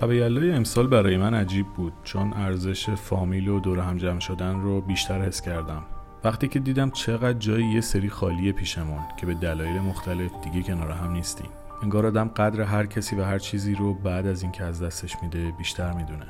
شب یلای امسال برای من عجیب بود چون ارزش فامیل و دور هم جمع شدن رو بیشتر حس کردم. وقتی که دیدم چقدر جای یه سری خالیه پیشمون که به دلایل مختلف دیگه کنار هم نیستیم. انگار آدم قدر هر کسی و هر چیزی رو بعد از اینکه از دستش میده بیشتر می‌دونه.